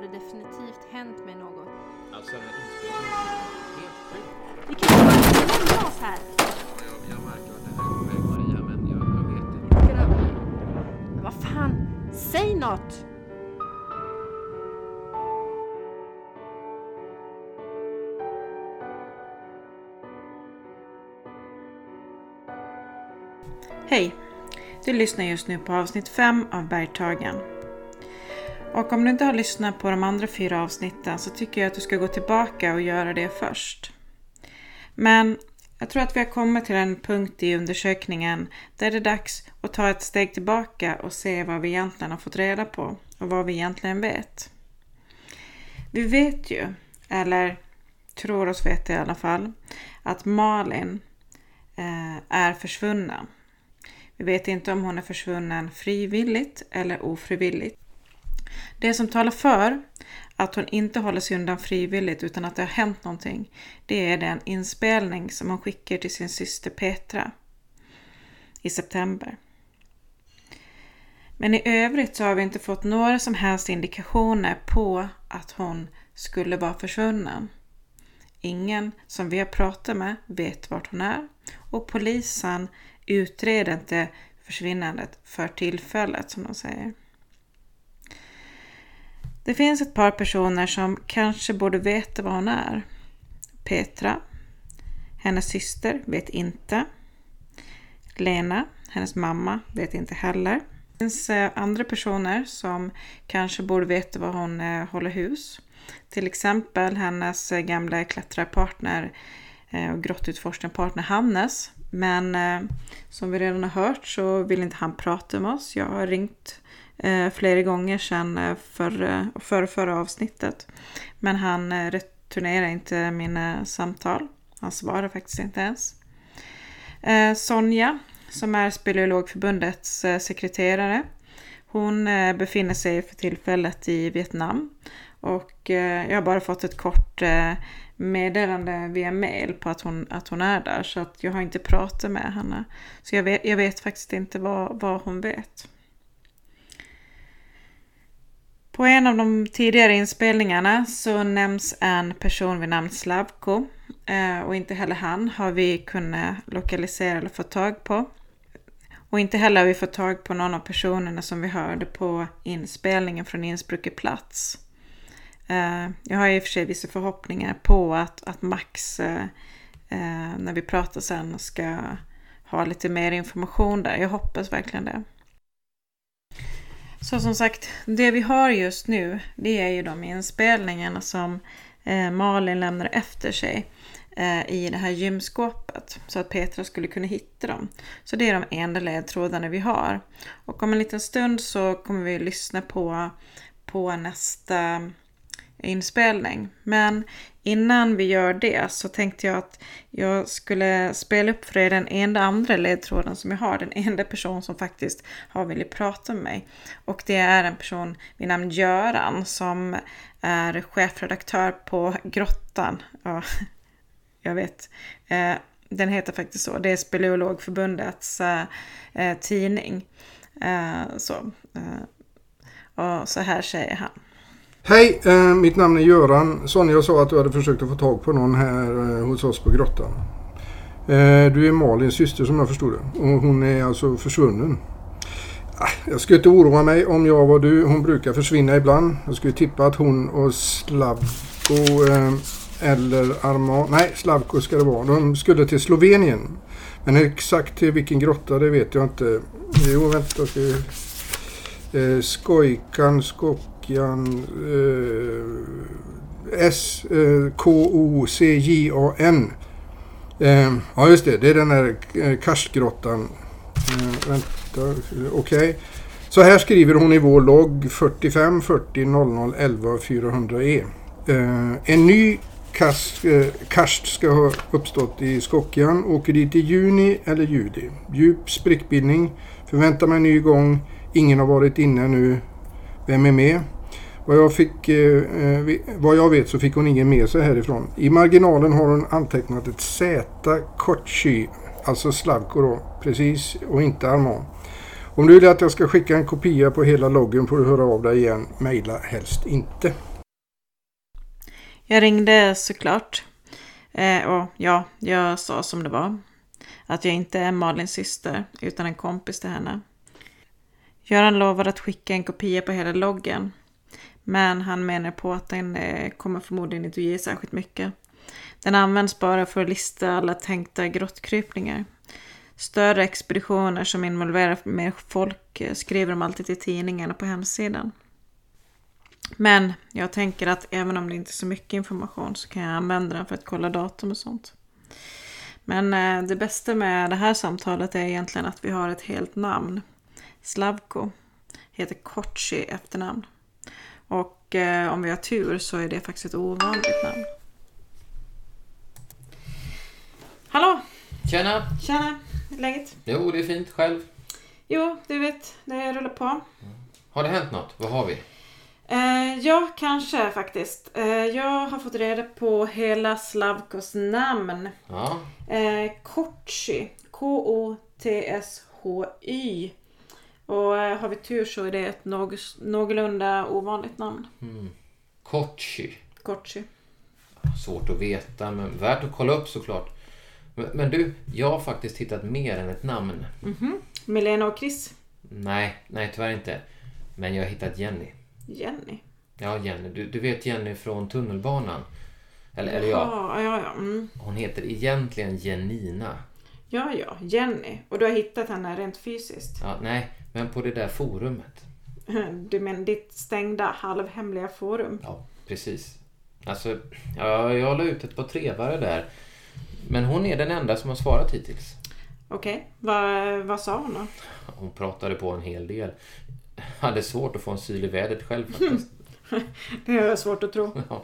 har det definitivt hänt mig något. Alltså den här inspelningen är helt sjuk. Vi kan ju bara lämna oss här. Jag, jag märker att det här är på väg Maria, men jag, jag vet inte. Men vad fan, säg något! Hej! Du lyssnar just nu på avsnitt 5 av Bergtagen. Och om du inte har lyssnat på de andra fyra avsnitten så tycker jag att du ska gå tillbaka och göra det först. Men jag tror att vi har kommit till en punkt i undersökningen där det är dags att ta ett steg tillbaka och se vad vi egentligen har fått reda på och vad vi egentligen vet. Vi vet ju, eller tror oss veta i alla fall, att Malin eh, är försvunnen. Vi vet inte om hon är försvunnen frivilligt eller ofrivilligt. Det som talar för att hon inte håller sig undan frivilligt utan att det har hänt någonting, det är den inspelning som hon skickar till sin syster Petra i september. Men i övrigt så har vi inte fått några som helst indikationer på att hon skulle vara försvunnen. Ingen som vi har pratat med vet vart hon är och polisen utreder inte försvinnandet för tillfället som de säger. Det finns ett par personer som kanske borde veta var hon är. Petra, hennes syster, vet inte. Lena, hennes mamma, vet inte heller. Det finns eh, andra personer som kanske borde veta var hon eh, håller hus. Till exempel hennes eh, gamla klättrarpartner och grottutforskarpartner Hannes. Men som vi redan har hört så vill inte han prata med oss. Jag har ringt Eh, flera gånger sedan eh, för, eh, för, förra avsnittet. Men han returnerar inte mina samtal. Han svarar faktiskt inte ens. Eh, Sonja, som är Speleologförbundets eh, sekreterare, hon eh, befinner sig för tillfället i Vietnam. Och eh, jag har bara fått ett kort meddelande via mail på att hon, att hon är där. Så att jag har inte pratat med henne. Så jag vet, jag vet faktiskt inte vad, vad hon vet. På en av de tidigare inspelningarna så nämns en person vid namn Slavko eh, och inte heller han har vi kunnat lokalisera eller få tag på. Och inte heller har vi fått tag på någon av personerna som vi hörde på inspelningen från Innsbrucker plats. Eh, jag har i och för sig vissa förhoppningar på att, att Max, eh, när vi pratar sen, ska ha lite mer information där. Jag hoppas verkligen det. Så som sagt, det vi har just nu, det är ju de inspelningarna som eh, Malin lämnar efter sig eh, i det här gymskåpet så att Petra skulle kunna hitta dem. Så det är de enda ledtrådarna vi har. Och om en liten stund så kommer vi lyssna på, på nästa eh, inspelning. Men innan vi gör det så tänkte jag att jag skulle spela upp för er den enda andra ledtråden som jag har. Den enda person som faktiskt har velat prata med mig. Och det är en person vid namn Göran som är chefredaktör på Grottan. Ja, jag vet. Eh, den heter faktiskt så. Det är Speleologförbundets eh, eh, tidning. Så, och så här säger han. Hej, eh, mitt namn är Göran. Sonja sa att du hade försökt att få tag på någon här eh, hos oss på grottan. Eh, du är Malins syster som jag förstod det. Och hon är alltså försvunnen. Ah, jag skulle inte oroa mig om jag var du. Hon brukar försvinna ibland. Jag skulle tippa att hon och Slavko eh, eller Arman... Nej, Slavko ska det vara. De skulle till Slovenien. Men exakt till vilken grotta det vet jag inte. Jo, vänta. Ska vi... Eh, Skojkan, Skok Kokian eh, S-K-O-C-J-A-N. Eh, eh, ja just det, det är den där eh, karstgrottan. Eh, vänta, okej. Okay. Så här skriver hon i vår logg 45 40 00 11 400 E. Eh, en ny kast, eh, karst ska ha uppstått i Skokjan. Åker dit i juni eller juli. Djup sprickbildning. Förväntar mig en ny gång. Ingen har varit inne nu. Vem är med? Vad jag, fick, eh, eh vad jag vet så fick hon ingen med sig härifrån. I marginalen har hon antecknat ett Z Kochi, alltså Slavko då, precis, och inte Armand. Om du vill att jag ska skicka en kopia på hela loggen får du höra av dig igen. Mejla helst inte. Jag ringde såklart. Eh, och ja, jag sa som det var. Att jag inte är Malins syster, utan en kompis till henne. Göran lovade att skicka en kopia på hela loggen. Men han menar på att den eh, kommer förmodligen inte att ge särskilt mycket. Den används bara för att lista alla tänkta grottkrypningar. Större expeditioner som involverar mer folk eh, skriver de alltid till tidningarna på hemsidan. Men jag tänker att även om det inte är så mycket information så kan jag använda den för att kolla datum och sånt. Men eh, det bästa med det här samtalet är egentligen att vi har ett helt namn. Slavko heter Kochi efternamn. Och eh, om vi har tur så är det faktiskt ett ovanligt namn. Hallå! Tjena! Tjena! Läget? Jo, det är fint. Själv? Jo, du vet, det rullar på. Har det hänt något? Vad har vi? Eh, ja, kanske faktiskt. Eh, jag har fått reda på hela Slavkos namn. Ja, Eh, Kotschi. K-O-T-S-H-Y. Och eh, har vi tur så är det ett någ- någorlunda ovanligt namn. Kochi. Kotschi. Svårt att veta, men värt att kolla upp såklart. Men, men du, jag har faktiskt hittat mer än ett namn. Milena och Chris. Nej, nej tyvärr inte. Men jag har hittat Jenny. Jenny. Ja, Jenny. Du, du vet Jenny från tunnelbanan? Eller, eller ja, Ja, ja, ja. Mm. hon heter egentligen Jenina. Ja, ja. Jenny. Och du har hittat henne rent fysiskt. Ja, nej, men på det där forumet. Du menar ditt stängda halvhemliga forum? Ja, precis. Alltså, ja, jag la ut ett par trevare där. Men hon är den enda som har svarat hittills. Okej. Vad, vad sa hon då? Hon pratade på en hel del. Hade svårt att få en syl i vädret själv faktiskt. Det är svårt att tro. Ja.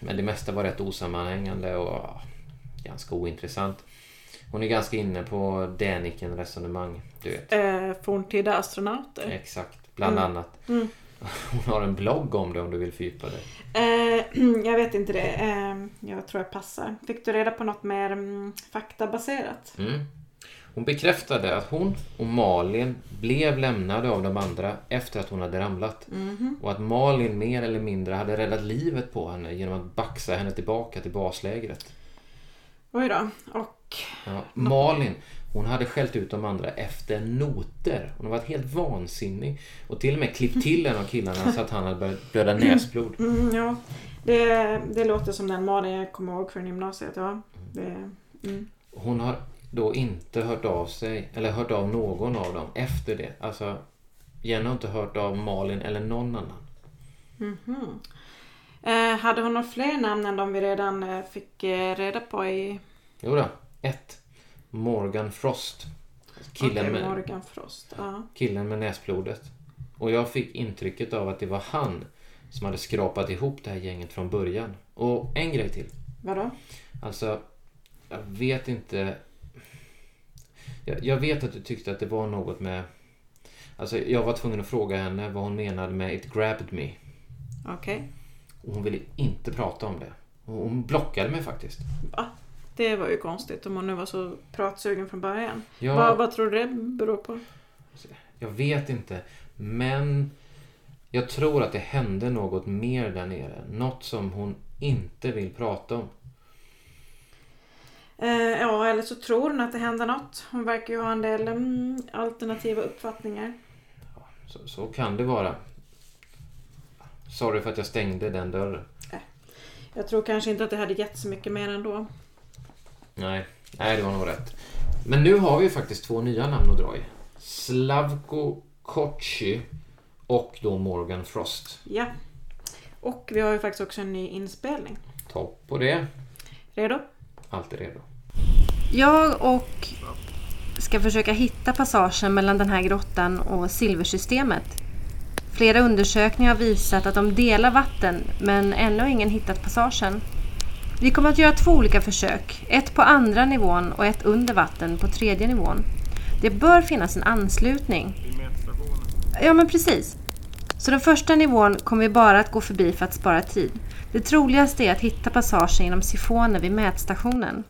Men det mesta var rätt osammanhängande och ganska ointressant. Hon är ganska inne på Däniken-resonemang, du vet. Eh, forntida astronauter. Exakt, bland annat. Mm. Hon har en blogg om det om du vill fördjupa dig. Eh, jag vet inte det. Eh, jag tror jag passar. Fick du reda på något mer mm, faktabaserat? Mm. Hon bekräftade att hon och Malin blev lämnade av de andra efter att hon hade ramlat. Och att Malin mer eller mindre hade räddat livet på henne genom att baxa henne tillbaka till baslägret. Oj då. Och Ja, Malin, hon hade skällt ut de andra efter noter. Hon har varit helt vansinnig. Och till och med klippt till en av killarna så att han hade börjat blöda näsblod. mm, ja, det, det låter som den Malin jag kommer ihåg från gymnasiet. Ja. Det, mm. Hon har då inte hört av sig, eller hört av någon av dem efter det. Alltså, Jenny har inte hört av Malin eller någon annan. Mhm. eh, hade hon några fler namn än de vi redan eh, fick eh, reda på i Jo då, ett. Morgan Frost. Killen, Okej, med, Morgan Frost? Ja. killen med näsblodet. Och jag fick intrycket av att det var han som hade skrapat ihop det här gänget från början. Och en grej till. Vadå? Alltså, jag vet inte. Jag, jag vet att du tyckte att det var något med... Alltså, jag var tvungen att fråga henne vad hon menade med It grabbed me. Okej. Och hon ville inte prata om det. Och Hon blockade mig faktiskt. Va? Det var ju konstigt om hon nu var så pratsugen från början. Ja. Vad, vad tror du det beror på? Jag vet inte. Men jag tror att det hände något mer där nere. Något som hon inte vill prata om. Eh, ja, eller så tror hon att det händer något. Hon verkar ju ha en del mm, alternativa uppfattningar. Så, så kan det vara. Sorry för att jag stängde den dörren. Jag tror kanske inte att det hade gett så mycket mer ändå. Nej, nej det var nog rätt. Men nu har vi faktiskt två nya namn att dra i. Slavko Kochi och då Morgan Frost. Ja. Och vi har ju faktiskt också en ny inspelning. Topp på det. Redo? Alltid redo. Jag och ska försöka hitta passagen mellan den här grottan och silversystemet. Flera undersökningar har visat att de delar vatten men ännu har ingen hittat passagen. Vi kommer att göra två olika försök. Ett på andra nivån och ett under vatten på tredje nivån. Det bör finnas en anslutning. Ja men precis. Så den första nivån kommer vi bara att gå förbi för att spara tid. Det troligaste är att hitta passagen genom sifoner vid mätstationen.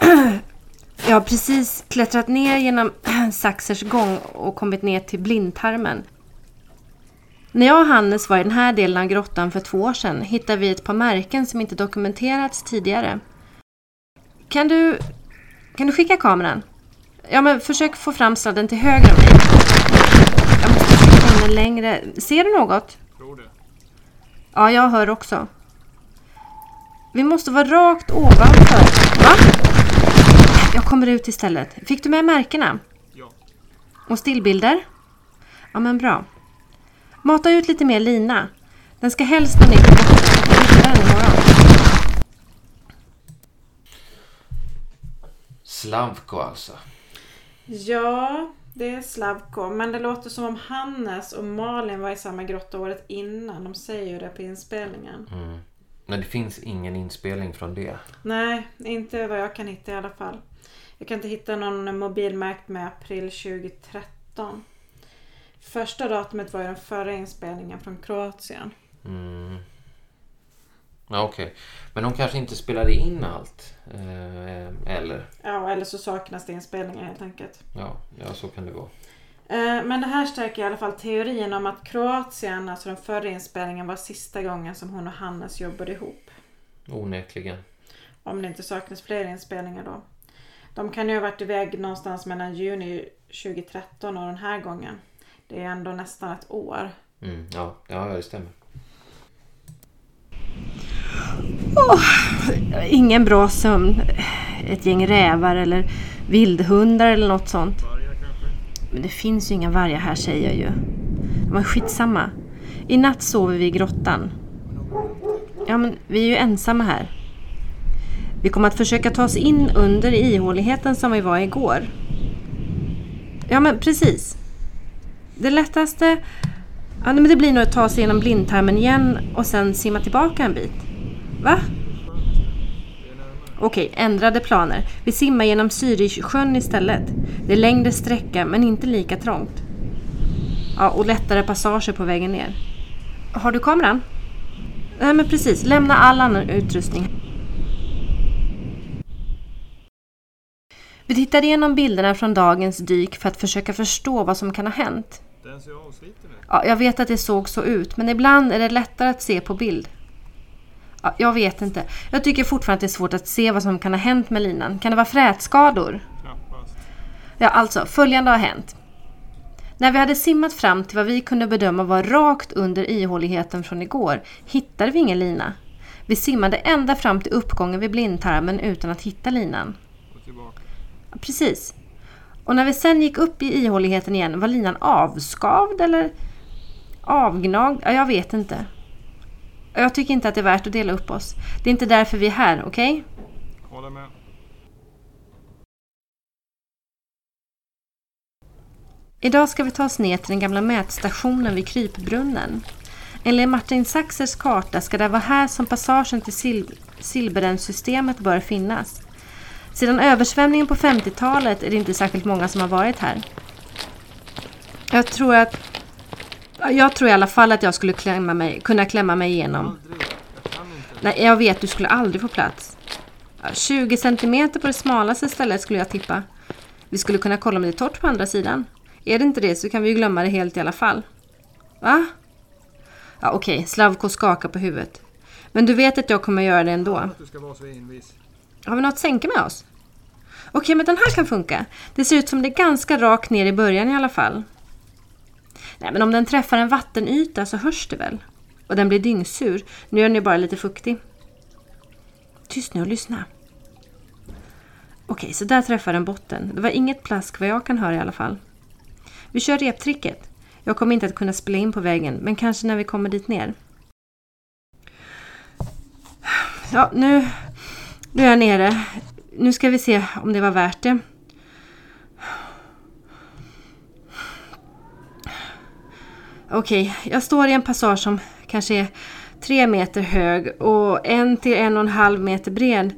Jag har precis klättrat ner genom Saxers gång och kommit ner till blindtarmen. När jag och Hannes var i den här delen av grottan för två år sedan hittade vi ett par märken som inte dokumenterats tidigare. Kan du, kan du skicka kameran? Ja, men försök få fram sladden till höger om dig. Jag måste skicka den längre. Ser du något? Tror det. Ja, jag hör också. Vi måste vara rakt ovanför. Va? Jag kommer ut istället. Fick du med märkena? Ja. Och stillbilder? Ja, men bra. Mata ut lite mer lina. Den ska helst nå ner till botten. Imorgon. Slavko alltså. Ja, det är Slavko. Men det låter som om Hannes och Malin var i samma grotta året innan. De säger ju det på inspelningen. Mm. Men det finns ingen inspelning från det. Nej, inte vad jag kan hitta i alla fall. Jag kan inte hitta någon mobilmärkt med april 2013. Första datumet var ju den förra inspelningen från Kroatien. Mm. Ja, Okej. Men de kanske inte spelade in allt. Eh, eller? Ja, eller så saknas det inspelningar helt enkelt. Ja, ja, så kan det vara. Eh, Men det här stärker i alla fall teorin om att Kroatien, alltså den förra inspelningen, var sista gången som hon och Hannes jobbade ihop. Onekligen. Om det inte saknas fler inspelningar då. De kan ju ha varit iväg någonstans mellan juni 2013 och den här gången. Det är ändå nästan ett år. Mm, ja, ja, det stämmer. Ingen bra sömn. Ett gäng rävar eller vildhundar eller något sånt. Men det finns ju inga vargar här säger jag ju. Men skitsamma. I natt sover vi i grottan. Ja men vi är ju ensamma här. Vi kommer att försöka ta oss in under ihåligheten som vi var igår. Ja men precis. Det lättaste... Ja, men det blir nog att ta sig genom blindtarmen igen och sen simma tillbaka en bit. Va? Okej, ändrade planer. Vi simmar genom Zürichsjön istället. Det är längre sträcka men inte lika trångt. Ja, och lättare passager på vägen ner. Har du kameran? Nej men precis, lämna all annan utrustning. Vi tittade igenom bilderna från dagens dyk för att försöka förstå vad som kan ha hänt. Ja, jag vet att det såg så ut, men ibland är det lättare att se på bild. Ja, jag vet inte. Jag tycker fortfarande att det är svårt att se vad som kan ha hänt med linan. Kan det vara frätskador? Knappast. Ja, alltså, följande har hänt. När vi hade simmat fram till vad vi kunde bedöma var rakt under ihåligheten från igår hittade vi ingen lina. Vi simmade ända fram till uppgången vid blindtarmen utan att hitta linan. Och tillbaka. Precis. Och när vi sen gick upp i ihåligheten igen, var linan avskavd eller avgnagd? Ja, jag vet inte. Jag tycker inte att det är värt att dela upp oss. Det är inte därför vi är här, okej? Håller med. Idag ska vi ta oss ner till den gamla mätstationen vid krypbrunnen. Enligt Martin Saxers karta ska det vara här som passagen till Sil- Silberenssystemet bör finnas. Sedan översvämningen på 50-talet är det inte särskilt många som har varit här. Jag tror att... Jag tror i alla fall att jag skulle klämma mig, kunna klämma mig igenom. Nej, jag vet, du skulle aldrig få plats. 20 centimeter på det smalaste stället skulle jag tippa. Vi skulle kunna kolla om det är torrt på andra sidan. Är det inte det så kan vi ju glömma det helt i alla fall. Va? Ja, okej, Slavko skakar på huvudet. Men du vet att jag kommer göra det ändå. Har vi något sänke med oss? Okej, men den här kan funka. Det ser ut som det är ganska rakt ner i början i alla fall. Nej, men om den träffar en vattenyta så hörs det väl? Och den blir dyngsur. Nu är den ju bara lite fuktig. Tyst nu och lyssna. Okej, så där träffar den botten. Det var inget plask vad jag kan höra i alla fall. Vi kör reptricket. Jag kommer inte att kunna spela in på vägen, men kanske när vi kommer dit ner. Ja, nu, nu är jag nere. Nu ska vi se om det var värt det. Okej, jag står i en passage som kanske är tre meter hög och en till en och en halv meter bred.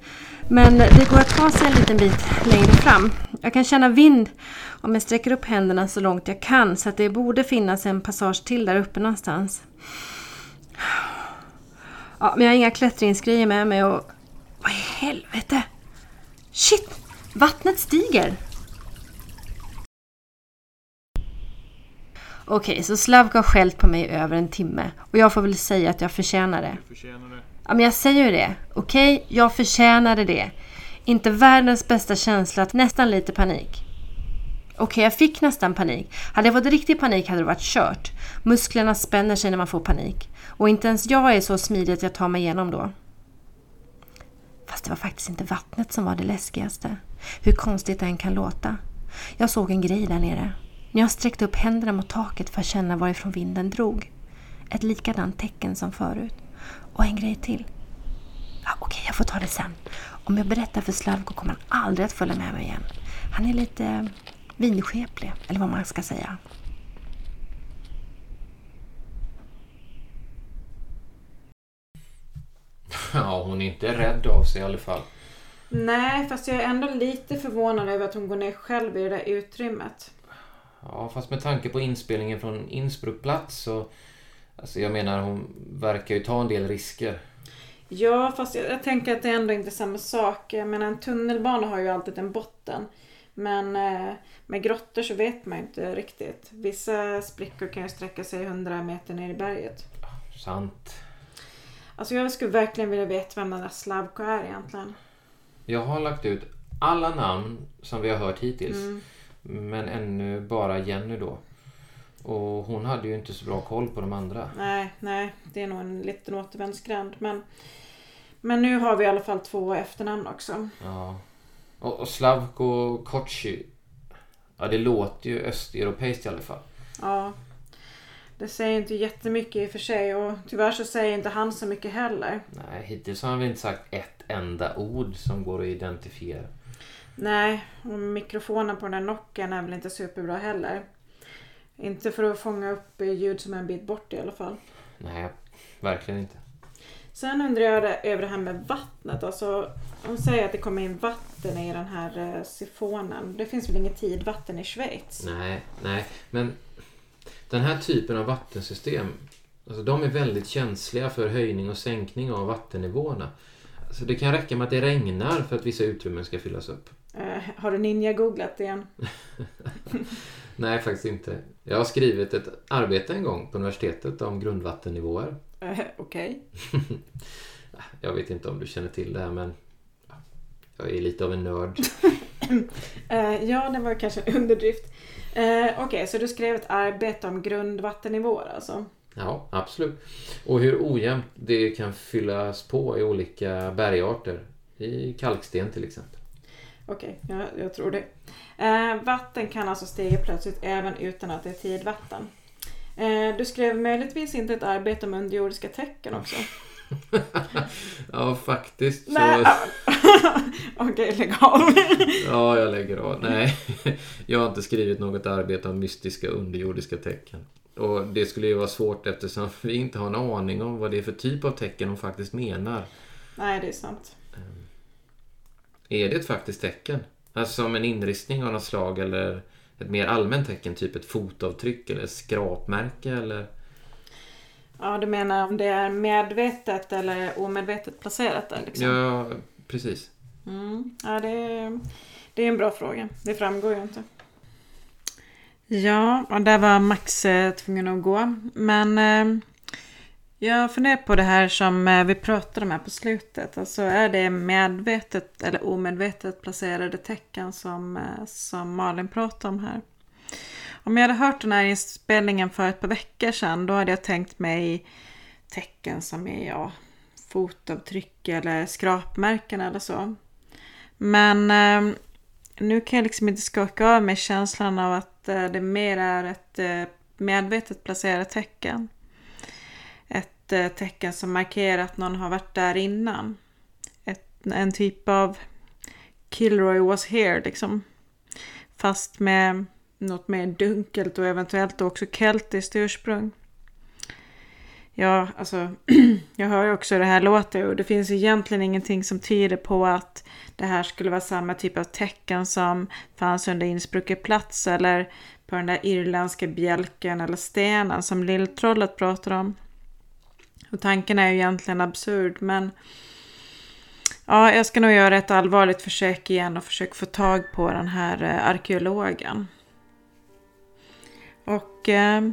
Men det går att ta sig en liten bit längre fram. Jag kan känna vind om jag sträcker upp händerna så långt jag kan så att det borde finnas en passage till där uppe någonstans. Ja, men jag har inga klättringsgrejer med mig och... Helvete? Shit! Vattnet stiger! Okej, så Slavko har skällt på mig i över en timme och jag får väl säga att jag förtjänar det. Du förtjänar det. Ja, men jag säger ju det. Okej, jag förtjänade det. Inte världens bästa känsla, att nästan lite panik. Okej, jag fick nästan panik. Hade jag fått riktig panik hade det varit kört. Musklerna spänner sig när man får panik. Och inte ens jag är så smidig att jag tar mig igenom då. Det var faktiskt inte vattnet som var det läskigaste. Hur konstigt det än kan låta. Jag såg en grej där nere. När jag sträckte upp händerna mot taket för att känna varifrån vinden drog. Ett likadant tecken som förut. Och en grej till. Ja, Okej, jag får ta det sen. Om jag berättar för Slavko kommer han aldrig att följa med mig igen. Han är lite vinskeplig, eller vad man ska säga. Ja, hon är inte rädd av sig i alla fall. Nej, fast jag är ändå lite förvånad över att hon går ner själv i det där utrymmet. Ja, fast med tanke på inspelningen från Innsbruckplats så... Alltså jag menar, hon verkar ju ta en del risker. Ja, fast jag, jag tänker att det är ändå inte samma sak. Menar, en tunnelbana har ju alltid en botten. Men eh, med grottor så vet man ju inte riktigt. Vissa sprickor kan ju sträcka sig 100 meter ner i berget. Sant. Alltså jag skulle verkligen vilja veta vem den där Slavko är egentligen. Jag har lagt ut alla namn som vi har hört hittills. Mm. Men ännu bara Jenny då. Och hon hade ju inte så bra koll på de andra. Nej, nej, det är nog en liten återvändsgränd. Men, men nu har vi i alla fall två efternamn också. Ja. Och, och Slavko Kochi. Ja, det låter ju östeuropeiskt i alla fall. Ja. Det säger inte jättemycket i och för sig och tyvärr så säger inte han så mycket heller. Nej, hittills har han väl inte sagt ett enda ord som går att identifiera. Nej, och mikrofonen på den där nocken är väl inte superbra heller. Inte för att fånga upp ljud som är en bit bort i alla fall. Nej, verkligen inte. Sen undrar jag över det här med vattnet. Alltså, de säger att det kommer in vatten i den här eh, sifonen. Det finns väl inget tidvatten i Schweiz? Nej, nej. Men den här typen av vattensystem, alltså de är väldigt känsliga för höjning och sänkning av vattennivåerna. Så det kan räcka med att det regnar för att vissa utrymmen ska fyllas upp. Eh, har du ninja-googlat igen? Nej, faktiskt inte. Jag har skrivit ett arbete en gång på universitetet om grundvattennivåer. Eh, Okej. Jag vet inte om du känner till det här men ja, jag är lite av en nörd. Eh, ja, det var kanske en underdrift. Eh, Okej, så du skrev ett arbete om grundvattennivåer alltså? Ja, absolut. Och hur ojämnt det kan fyllas på i olika bergarter. I kalksten till exempel. Okej, jag, jag tror det. Eh, vatten kan alltså stiga plötsligt även utan att det är tidvatten. Eh, du skrev möjligtvis inte ett arbete om underjordiska tecken också? ja, faktiskt så... Nej. Okej, lägg av. Ja, jag lägger av. Nej, jag har inte skrivit något arbete om mystiska underjordiska tecken. Och det skulle ju vara svårt eftersom vi inte har en aning om vad det är för typ av tecken de faktiskt menar. Nej, det är sant. Är det ett faktiskt tecken? Alltså som en inristning av något slag eller ett mer allmänt tecken, typ ett fotavtryck eller skrapmärke eller... Ja, du menar om det är medvetet eller omedvetet placerat där liksom? Ja, precis. Mm. Ja, det är, det är en bra fråga. Det framgår ju inte. Ja, och där var Max eh, tvungen att gå. Men eh, jag funderar på det här som eh, vi pratade om här på slutet. Alltså är det medvetet eller omedvetet placerade tecken som, eh, som Malin pratade om här? Om jag hade hört den här inspelningen för ett par veckor sedan då hade jag tänkt mig tecken som är ja, fotavtryck eller skrapmärken eller så. Men eh, nu kan jag liksom inte skaka av mig känslan av att eh, det mer är ett eh, medvetet placerat tecken. Ett eh, tecken som markerar att någon har varit där innan. Ett, en typ av Kilroy was here liksom. Fast med något mer dunkelt och eventuellt också keltiskt ursprung. Ja, alltså jag hör ju också hur det här låter och det finns egentligen ingenting som tyder på att det här skulle vara samma typ av tecken som fanns under Innsbrucker plats eller på den där irländska bjälken eller stenen som lilltrollet pratar om. Och tanken är ju egentligen absurd men ja, jag ska nog göra ett allvarligt försök igen och försöka få tag på den här eh, arkeologen. Och eh,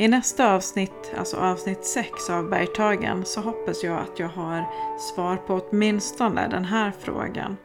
i nästa avsnitt, alltså avsnitt 6 av Bergtagen, så hoppas jag att jag har svar på åtminstone den här frågan.